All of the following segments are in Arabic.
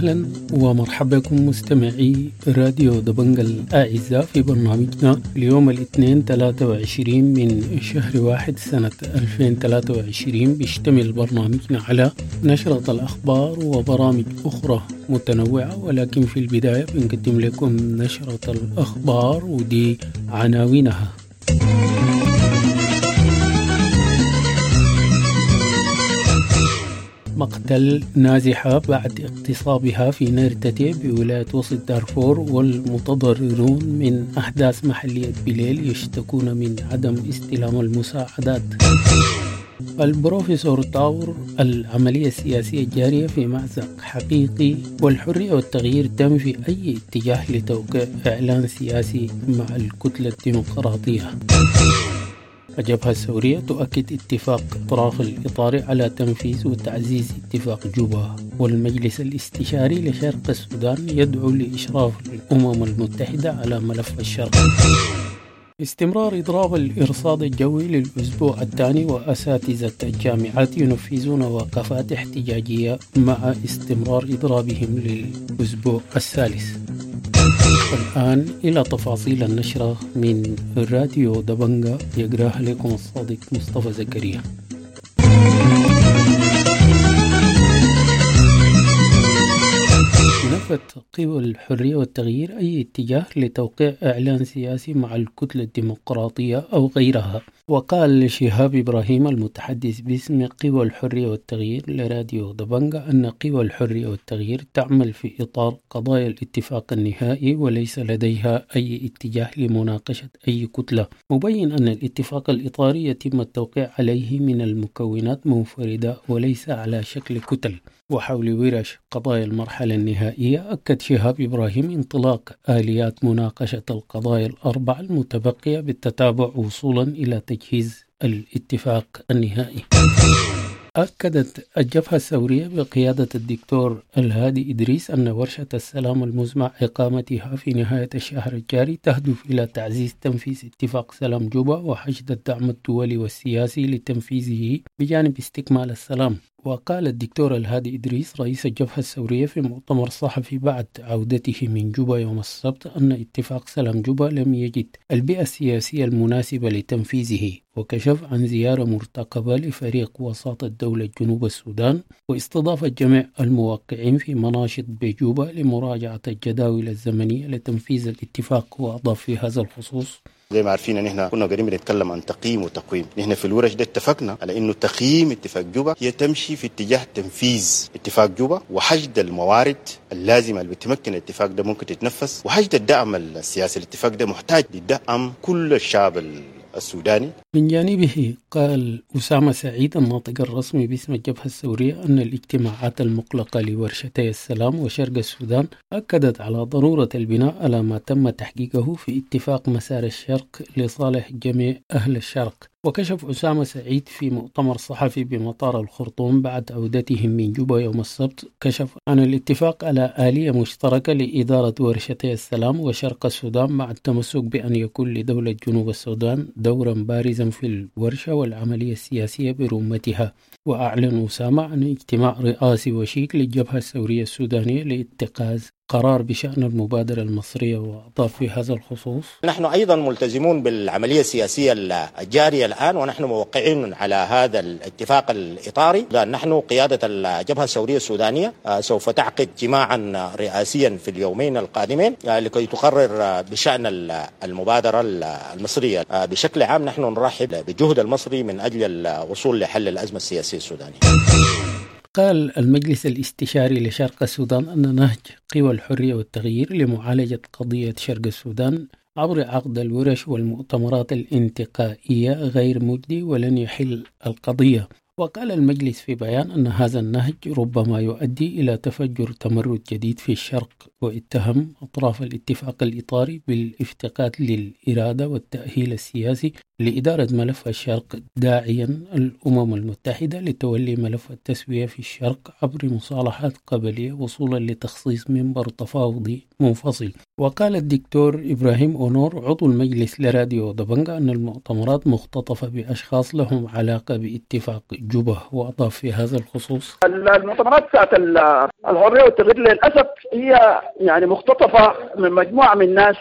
أهلا ومرحبا بكم مستمعي راديو دبنجا الأعزاء في برنامجنا اليوم الاثنين 23 من شهر واحد سنة 2023 بيشتمل برنامجنا على نشرة الأخبار وبرامج أخرى متنوعة ولكن في البداية بنقدم لكم نشرة الأخبار ودي عناوينها. مقتل نازحة بعد اغتصابها في نيرتتي بولاية وسط دارفور والمتضررون من أحداث محلية بليل يشتكون من عدم استلام المساعدات. البروفيسور طاور العملية السياسية الجارية في مأزق حقيقي والحرية والتغيير تنفي أي اتجاه لتوقيع إعلان سياسي مع الكتلة الديمقراطية. الجبهة الثورية تؤكد اتفاق أطراف الإطار على تنفيذ وتعزيز اتفاق جوبا والمجلس الاستشاري لشرق السودان يدعو لإشراف الأمم المتحدة على ملف الشرق. استمرار إضراب الإرصاد الجوي للأسبوع الثاني وأساتذة الجامعات ينفذون وقفات احتجاجية مع استمرار إضرابهم للأسبوع الثالث. الآن إلى تفاصيل النشرة من راديو دبنجا يقراها لكم الصادق مصطفى زكريا. نفت قوى الحرية والتغيير أي اتجاه لتوقيع إعلان سياسي مع الكتلة الديمقراطية أو غيرها. وقال شهاب إبراهيم المتحدث باسم قوى الحرية والتغيير لراديو دبنجا أن قوى الحرية والتغيير تعمل في إطار قضايا الاتفاق النهائي وليس لديها أي اتجاه لمناقشة أي كتلة. مبين أن الاتفاق الإطاري يتم التوقيع عليه من المكونات منفردة وليس على شكل كتل. وحول ورش قضايا المرحلة النهائية أكد شهاب إبراهيم انطلاق آليات مناقشة القضايا الأربع المتبقية بالتتابع وصولا إلى تجهيز الاتفاق النهائي. أكدت الجبهة الثورية بقيادة الدكتور الهادي إدريس أن ورشة السلام المزمع إقامتها في نهاية الشهر الجاري تهدف إلى تعزيز تنفيذ اتفاق سلام جوبا وحشد الدعم الدولي والسياسي لتنفيذه بجانب استكمال السلام. وقال الدكتور الهادي إدريس رئيس الجبهة الثورية في مؤتمر صحفي بعد عودته من جوبا يوم السبت أن اتفاق سلام جوبا لم يجد البيئة السياسية المناسبة لتنفيذه وكشف عن زيارة مرتقبة لفريق وساطة دولة جنوب السودان واستضاف جميع الموقعين في مناشط بجوبا لمراجعة الجداول الزمنية لتنفيذ الاتفاق وأضاف في هذا الخصوص زي ما عارفين ان إحنا كنا قاعدين بنتكلم عن تقييم وتقويم. نحن في الورش ده اتفقنا على انه تقييم اتفاق جوبا هي تمشي في اتجاه تنفيذ اتفاق جوبا وحشد الموارد اللازمة اللي بتمكن الاتفاق ده ممكن تتنفذ وحشد الدعم السياسي. الاتفاق ده محتاج لدعم كل الشعب السوداني. من جانبه قال أسامة سعيد الناطق الرسمي باسم الجبهة الثورية أن الاجتماعات المقلقة لورشتي السلام وشرق السودان أكدت على ضرورة البناء على ما تم تحقيقه في اتفاق مسار الشرق لصالح جميع أهل الشرق. وكشف أسامة سعيد في مؤتمر صحفي بمطار الخرطوم بعد عودتهم من جوبا يوم السبت. كشف عن الاتفاق على آلية مشتركة لإدارة ورشتي السلام وشرق السودان مع التمسك بأن يكون لدولة جنوب السودان دورا بارزا في الورشة والعملية السياسية برمتها. وأعلن أسامة عن اجتماع رئاسي وشيك للجبهة الثورية السودانية لاتخاذ قرار بشأن المبادرة المصرية وأضاف في هذا الخصوص؟ نحن أيضا ملتزمون بالعملية السياسية الجارية الآن ونحن موقعين على هذا الاتفاق الإطاري. نحن قيادة الجبهة الثورية السودانية سوف تعقد اجتماعا رئاسيا في اليومين القادمين لكي تقرر بشأن المبادرة المصرية. بشكل عام نحن نرحب بالجهد المصري من أجل الوصول لحل الأزمة السياسية السودانية. قال المجلس الاستشاري لشرق السودان أن نهج قوى الحرية والتغيير لمعالجة قضية شرق السودان عبر عقد الورش والمؤتمرات الانتقائية غير مجدي ولن يحل القضية. وقال المجلس في بيان أن هذا النهج ربما يؤدي إلى تفجر تمرد جديد في الشرق واتهم أطراف الاتفاق الإطاري بالإفتقاد للإرادة والتأهيل السياسي لإدارة ملف الشرق داعيا الأمم المتحدة لتولي ملف التسوية في الشرق عبر مصالحات قبلية وصولا لتخصيص منبر تفاوضي منفصل. وقال الدكتور إبراهيم أونور عضو المجلس لراديو دبنجا أن المؤتمرات مختطفة بأشخاص لهم علاقة باتفاق جوبا وأضاف في هذا الخصوص. المؤتمرات بتاعت الحريه والتغيير للأسف هي يعني مختطفة من مجموعة من الناس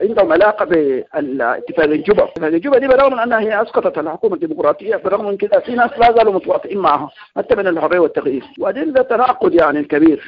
عندهم علاقه بالاتفاق الجوبا، اتفاق الجوبا دي بالرغم من أنها هي أسقطت الحكومة الديمقراطية بالرغم من كده في ناس لا زالوا متواطئين معها حتى من الحريه والتغيير، وبعدين ده تناقض يعني الكبير.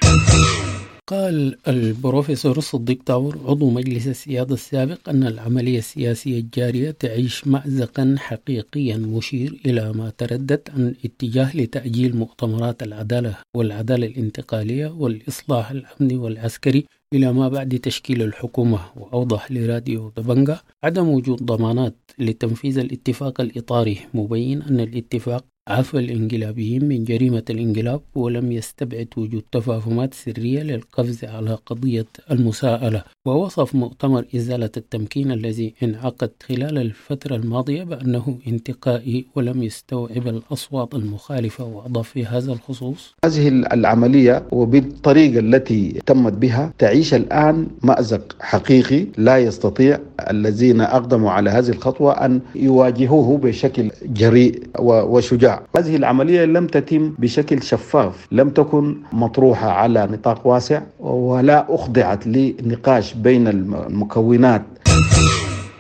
قال البروفيسور صديق طاور عضو مجلس السيادة السابق أن العملية السياسية الجارية تعيش مأزقا حقيقيا مشير إلى ما تردد عن اتجاه لتأجيل مؤتمرات العدالة والعدالة الانتقالية والإصلاح الأمني والعسكري إلى ما بعد تشكيل الحكومة وأوضح لراديو دبنجا عدم وجود ضمانات لتنفيذ الاتفاق الإطاري. مبين أن الاتفاق عفى الإنقلابيين من جريمة الانقلاب ولم يستبعد وجود تفاهمات سرية للقفز على قضية المساءلة. ووصف مؤتمر إزالة التمكين الذي انعقد خلال الفترة الماضية بأنه انتقائي ولم يستوعب الأصوات المخالفة وأضاف في هذا الخصوص. هذه العملية وبالطريقة التي تمت بها تعيش الآن مأزق حقيقي لا يستطيع الذين أقدموا على هذه الخطوة أن يواجهوه بشكل جريء وشجاع. هذه العملية لم تتم بشكل شفاف لم تكن مطروحة على نطاق واسع ولا أخضعت لنقاش بين المكونات.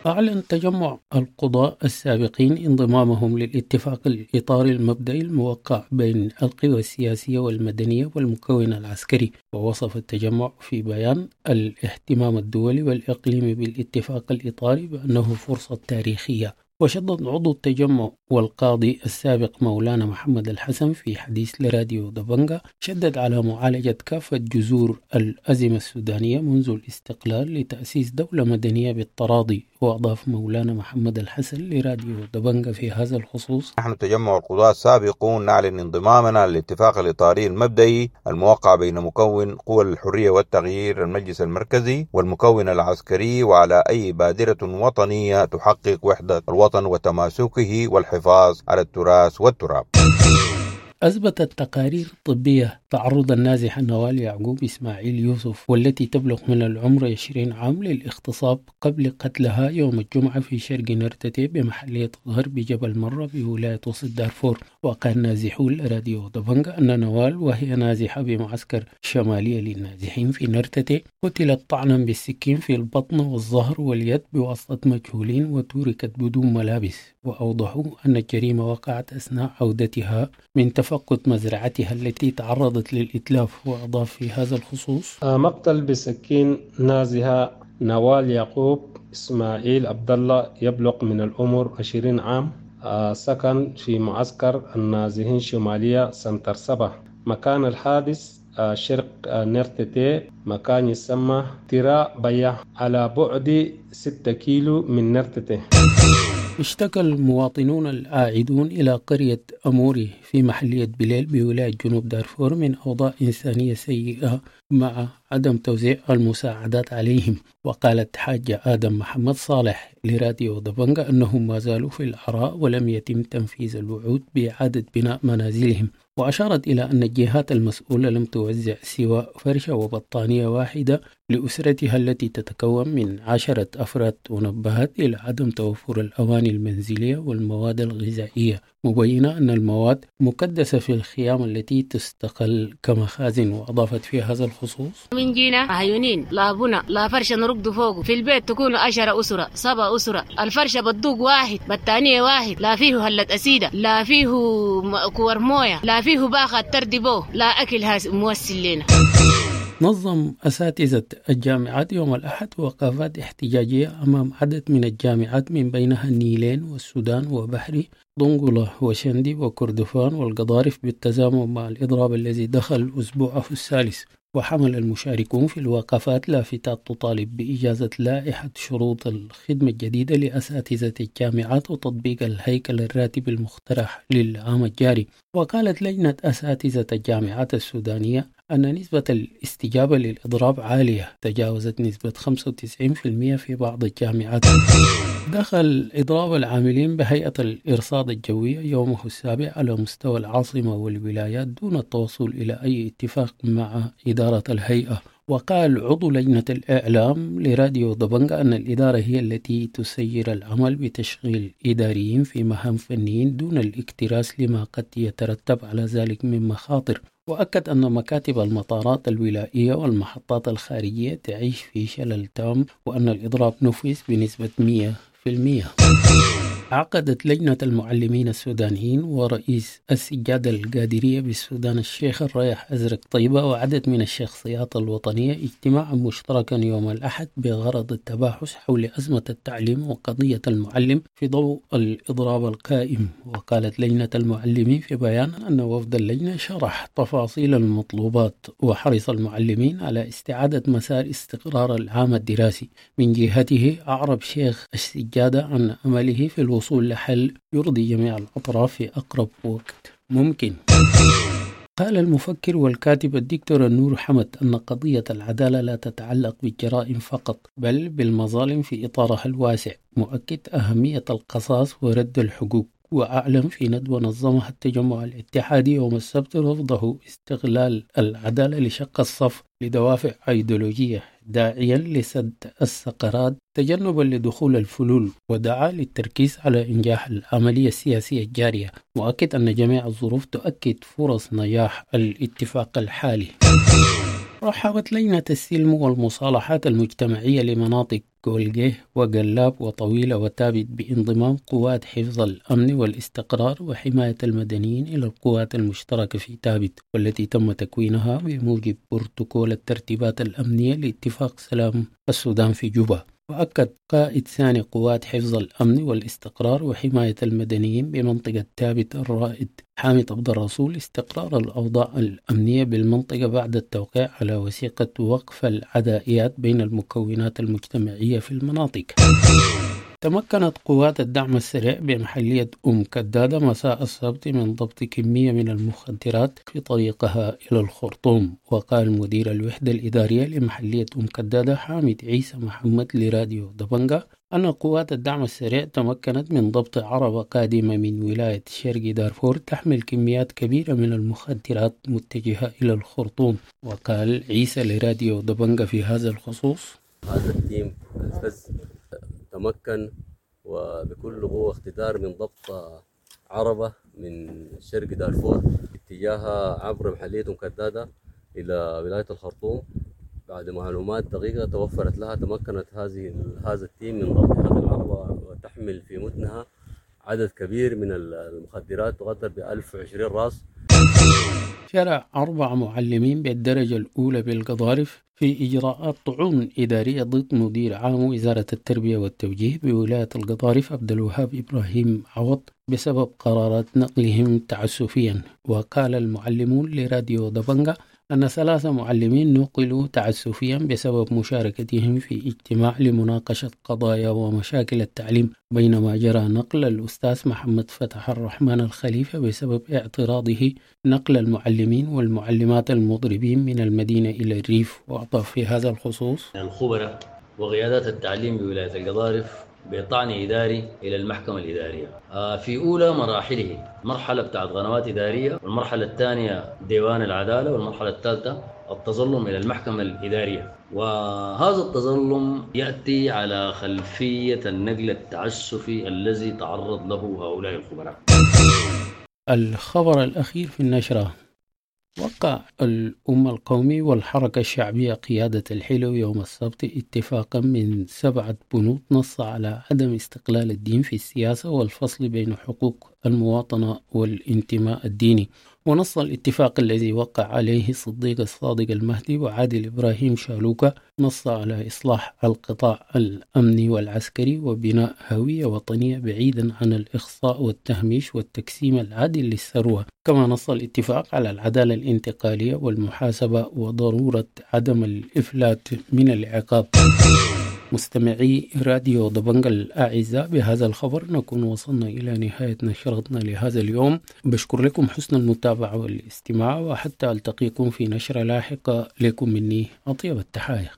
أعلن تجمع القضاء السابقين انضمامهم للاتفاق الإطاري المبدئي الموقع بين القوى السياسية والمدنية والمكون العسكري. ووصف التجمع في بيان الاهتمام الدولي والإقليمي بالاتفاق الإطاري بأنه فرصة تاريخية. وشدد عضو التجمع والقاضي السابق مولانا محمد الحسن في حديث لراديو دبنجا شدد على معالجة كافة جذور الأزمة السودانية منذ الاستقلال لتأسيس دولة مدنية بالتراضي. وأضاف مولانا محمد الحسن لراديو دبنجا في هذا الخصوص. نحن تجمع القضاة السابقون نعلن انضمامنا للاتفاق الإطاري المبدئي الموقع بين مكون قوى الحرية والتغيير المجلس المركزي والمكون العسكري وعلى أي بادرة وطنية تحقق وحدة الوطن وتماسكه والحفاظ على التراث والتراب. أثبتت تقارير طبية تعرض النازحة نوال يعقوب إسماعيل يوسف والتي تبلغ من العمر 20 عام للاغتصاب قبل قتلها يوم الجمعة في شرق نرتتي بمحلية غرب جبل مرة بولاية وسط دارفور. وقال نازحو راديو دبنجا أن نوال وهي نازحة بمعسكر شمالية للنازحين في نرتتي. قتلت طعنا بالسكين في البطن والظهر واليد بواسطة مجهولين وتركت بدون ملابس. وأوضحوا أن الجريمة وقعت أثناء عودتها من تفقد مزرعتها التي تعرضت للإتلاف وأضاف في هذا الخصوص. مقتل بسكين نازها نوال يعقوب إسماعيل عبد الله يبلغ من العمر 20 عام سكن في معسكر النازحين شمالية سنتر سبا مكان الحادث شرق نرتتي مكان يسمى تراء بيا على بعد 6 كيلو من نرتتي اشتكى المواطنون العائدون إلى قرية أموري في محلية بليل بولاية جنوب دارفور من أوضاع إنسانية سيئة مع عدم توزيع المساعدات عليهم. وقالت حاجة آدم محمد صالح لراديو دبنجا أنهم ما زالوا في العراء ولم يتم تنفيذ الوعود بإعادة بناء منازلهم. وأشارت إلى أن الجهات المسؤولة لم توزع سوى فرشة وبطانية واحدة لأسرتها التي تتكون من عشرة أفراد ونبهت إلى عدم توفر الأواني المنزلية والمواد الغذائية. مبينة أن المواد مكدسة في الخيام التي تستقل كمخازن وأضافت في هذا الخصوص. من جينا هيونين لا بنا لا فرشة نرقد فوق. في البيت تكون عشرة أسرة سبع أسرة. الفرشة بتدوق واحد بطانية واحد. لا فيه هلة أسيدة لا فيه كور موية لا فيه باخة تردبو لا أكل موسل لنا. نظم أساتذة الجامعات يوم الأحد وقفات احتجاجية أمام عدد من الجامعات من بينها النيلين والسودان وبحري ضنقلة وشندي وكردفان والقضارف بالتزامن مع الإضراب الذي دخل أسبوعه الثالث. وحمل المشاركون في الوقفات لافتات تطالب بإجازة لائحة شروط الخدمة الجديدة لأساتذة الجامعات وتطبيق الهيكل الراتب المقترح للعام الجاري. وقالت لجنة أساتذة الجامعات السودانية أن نسبة الاستجابة للإضراب عالية تجاوزت نسبة 95% في بعض الجامعات. دخل إضراب العاملين بهيئة الإرصاد الجوية يومه السابع على مستوى العاصمة والولايات دون التوصل إلى أي اتفاق مع إدارة الهيئة. وقال عضو لجنة الإعلام لراديو دبنجا أن الإدارة هي التي تسير العمل بتشغيل إداريين في مهام فنيين دون الاكتراث لما قد يترتب على ذلك من مخاطر. وأكد أن مكاتب المطارات الولائية والمحطات الخارجية تعيش في شلل تام وأن الإضراب نفذ بنسبة 100% عقدت لجنة المعلمين السودانيين ورئيس السجادة القادرية بالسودان الشيخ الريح أزرق طيبة وعدد من الشخصيات الوطنية اجتماعا مشتركا يوم الأحد بغرض التباحث حول أزمة التعليم وقضية المعلم في ضوء الإضراب القائم. وقالت لجنة المعلمين في بيان أن وفد اللجنة شرح تفاصيل المطلوبات وحرص المعلمين على استعادة مسار استقرار العام الدراسي. من جهته أعرب شيخ السجادة عن أمله في الوصول الوصول لحل يرضي جميع الأطراف في أقرب وقت. ممكن. قال المفكر والكاتب الدكتور النور حمد أن قضية العدالة لا تتعلق بالجرائم فقط بل بالمظالم في إطارها الواسع. مؤكد أهمية القصاص ورد الحقوق. وأعلم في ندوة نظمها التجمع الاتحادي يوم السبت رفضه استغلال العدالة لشق الصف لدوافع أيديولوجية. داعيا لسد الثغرات تجنبا لدخول الفلول ودعا للتركيز على إنجاح العملية السياسية الجارية. مؤكد أن جميع الظروف تؤكد فرص نجاح الاتفاق الحالي. رحبت لجنة السلم والمصالحات المجتمعية لمناطق جولجيه وقلاب وطويلة وتابت بانضمام قوات حفظ الأمن والاستقرار وحماية المدنيين إلى القوات المشتركة في تابت والتي تم تكوينها بموجب بروتوكول الترتيبات الأمنية لاتفاق سلام السودان في جوبا. وأكد قائد ثاني قوات حفظ الأمن والاستقرار وحماية المدنيين بمنطقة تابت الرائد حامد عبد الرسول استقرار الأوضاع الأمنية بالمنطقة بعد التوقيع على وثيقة وقف العدائيات بين المكونات المجتمعية في المناطق. تمكنت قوات الدعم السريع بمحلية أم كدادة مساء السبت من ضبط كمية من المخدرات في طريقها إلى الخرطوم وقال مدير الوحدة الإدارية لمحلية أم كدادة حامد عيسى محمد لراديو دبنجا أن قوات الدعم السريع تمكنت من ضبط عربة قادمة من ولاية شرق دارفور تحمل كميات كبيرة من المخدرات متجهة إلى الخرطوم وقال عيسى لراديو دبنجا في هذا الخصوص. هذا التيم تمكن وبكل قوة اقتدار من ضبط عربة من شرق دارفور اتجاهها عبر محلية أم كدادة إلى ولاية الخرطوم. بعد معلومات دقيقة توفرت لها تمكنت هذه هذا ال team من ضبط هذه العربة وتحمل في متنها عدد كبير من المخدرات تقدر ب 1020 راس. شرع أربع معلمين بالدرجة الأولى بالقضارف في إجراءات طعون إدارية ضد مدير عام وزارة التربية والتوجيه بولاية القضارف عبد الوهاب إبراهيم عوض بسبب قرارات نقلهم تعسفيا. وقال المعلمون لراديو دبنجا أن ثلاثة معلمين نقلوا تعسفيا بسبب مشاركتهم في اجتماع لمناقشة قضايا ومشاكل التعليم بينما جرى نقل الأستاذ محمد فتح الرحمن الخليفة بسبب اعتراضه. نقل المعلمين والمعلمات المضربين من المدينة إلى الريف. وأضاف في هذا الخصوص. الخبراء وقيادات التعليم بولاية القضارف بطعن إداري إلى المحكمة الإدارية. آه، في أولى مراحله مرحلة بتاعت قنوات إدارية والمرحلة الثانية ديوان العدالة والمرحلة الثالثة التظلم إلى المحكمة الإدارية. وهذا التظلم يأتي على خلفية النقل التعسفي الذي تعرض له هؤلاء الخبراء. الخبر الأخير في النشرة. وقع الأمة القومي والحركة الشعبية قيادة الحلو يوم السبت اتفاقا من سبعة بنود نص على عدم استقلال الدين في السياسة والفصل بين حقوق المواطنة والانتماء الديني. ونص الاتفاق الذي وقع عليه صديق الصادق المهدي وعادل إبراهيم شالوكا نص على إصلاح القطاع الأمني والعسكري وبناء هوية وطنية بعيدا عن الإخصاء والتهميش والتقسيم العادل للثروة. كما نص الاتفاق على العدالة الانتقالية والمحاسبة وضرورة عدم الإفلات من العقاب. مستمعي راديو ضبنجة الأعزاء بهذا الخبر نكون وصلنا إلى نهاية نشرتنا لهذا اليوم. بشكر لكم حسن المتابعة والاستماع وحتى ألتقيكم في نشرة لاحقة. لكم مني أطيب التحايا